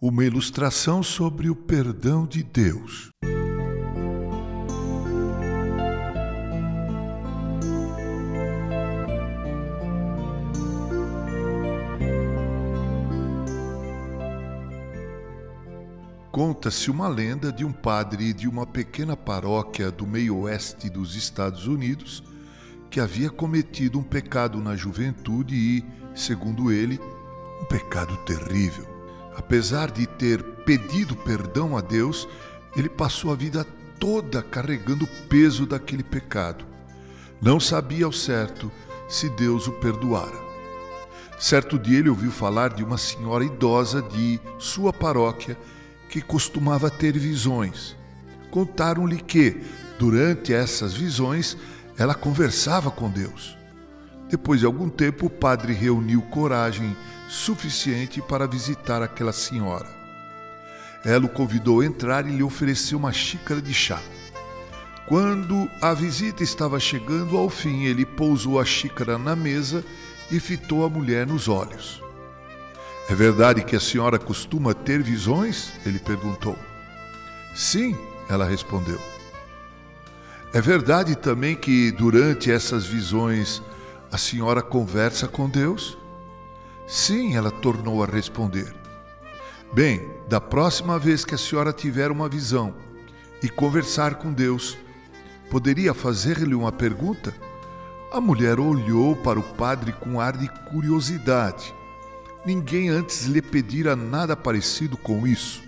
Uma ilustração sobre o perdão de Deus. Conta-se uma lenda de um padre de uma pequena paróquia do meio-oeste dos Estados Unidos que havia cometido um pecado na juventude e, segundo ele, um pecado terrível. Apesar de ter pedido perdão a Deus, ele passou a vida toda carregando o peso daquele pecado. Não sabia ao certo se Deus o perdoara. Certo dia ele ouviu falar de uma senhora idosa de sua paróquia que costumava ter visões. Contaram-lhe que, durante essas visões, ela conversava com Deus. Depois de algum tempo, o padre reuniu coragem suficiente para visitar aquela senhora. Ela o convidou a entrar e lhe ofereceu uma xícara de chá. Quando a visita estava chegando ao fim, ele pousou a xícara na mesa e fitou a mulher nos olhos. É verdade que a senhora costuma ter visões? Ele perguntou. Sim, ela respondeu. É verdade também que durante essas visões a senhora conversa com Deus? Sim, ela tornou a responder. Bem, da próxima vez que a senhora tiver uma visão e conversar com Deus, poderia fazer-lhe uma pergunta? A mulher olhou para o padre com ar de curiosidade. Ninguém antes lhe pedira nada parecido com isso.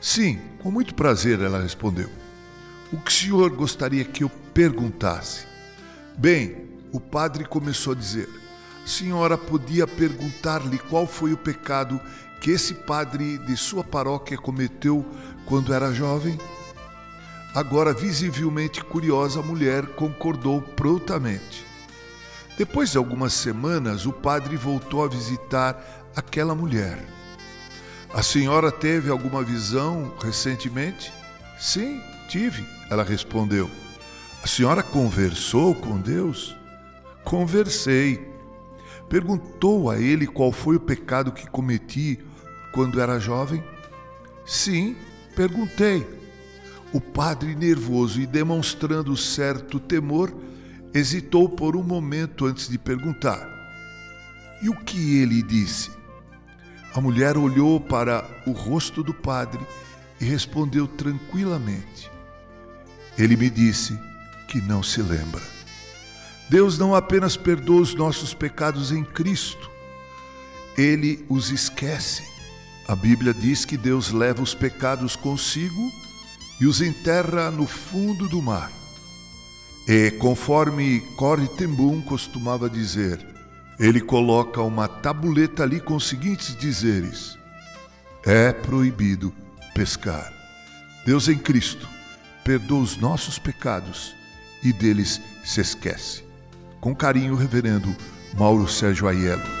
Sim, com muito prazer, ela respondeu. O que o senhor gostaria que eu perguntasse? Bem, o padre começou a dizer: senhora podia perguntar-lhe qual foi o pecado que esse padre de sua paróquia cometeu quando era jovem? Agora, visivelmente curiosa, a mulher concordou prontamente. Depois de algumas semanas, o padre voltou a visitar aquela mulher. A senhora teve alguma visão recentemente? Sim, tive, ela respondeu. A senhora conversou com Deus? Conversei. Perguntou a ele qual foi o pecado que cometi quando era jovem? Sim, perguntei. O padre, nervoso e demonstrando certo temor, hesitou por um momento antes de perguntar. E o que ele disse? A mulher olhou para o rosto do padre e respondeu tranquilamente. Ele me disse que não se lembra. Deus não apenas perdoa os nossos pecados em Cristo, ele os esquece. A Bíblia diz que Deus leva os pecados consigo e os enterra no fundo do mar. E conforme Corre Tembum costumava dizer, ele coloca uma tabuleta ali com os seguintes dizeres: É proibido pescar. Deus em Cristo perdoa os nossos pecados e deles se esquece. Com carinho, Reverendo Mauro Sérgio Aiello.